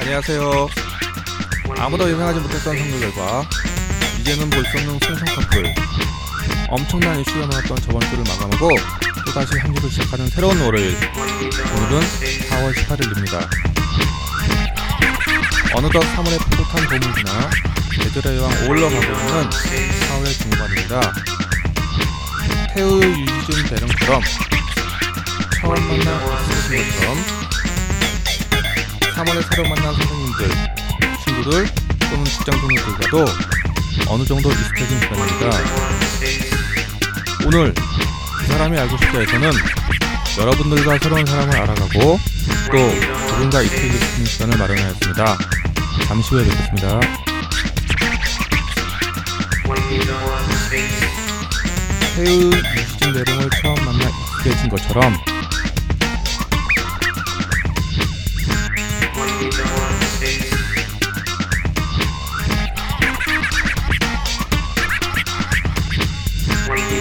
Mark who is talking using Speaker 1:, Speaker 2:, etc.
Speaker 1: 안녕하세요. 아무도 예상하지 못했던 성공 결과 이제는 볼 수 없는 송성 커플 엄청난 이슈가 많았던 저번 주를 마감하고 또다시 한 주를 시작하는 새로운 월요일 오늘은 4월 18일입니다. 어느덧 3월의 풋풋한 봄을 지나 계절의 여왕 올라가고 있는 4월의 중반입니다. 태우 유지준 대령처럼 처음 만난 것처럼 3월에 새로 만난 선생님들, 친구들 또는 직장 동료들과도 어느 정도 익숙해진 시간입니다. 오늘 그 사람이 알고 싶다에서는 여러분들과 새로운 사람을 알아가고 또 누군가 익숙해지는 시간을 마련하였습니다. 잠시 후에 뵙겠습니다. 태우 유시진 대령을 처음 만나 익숙해진 것처럼 free.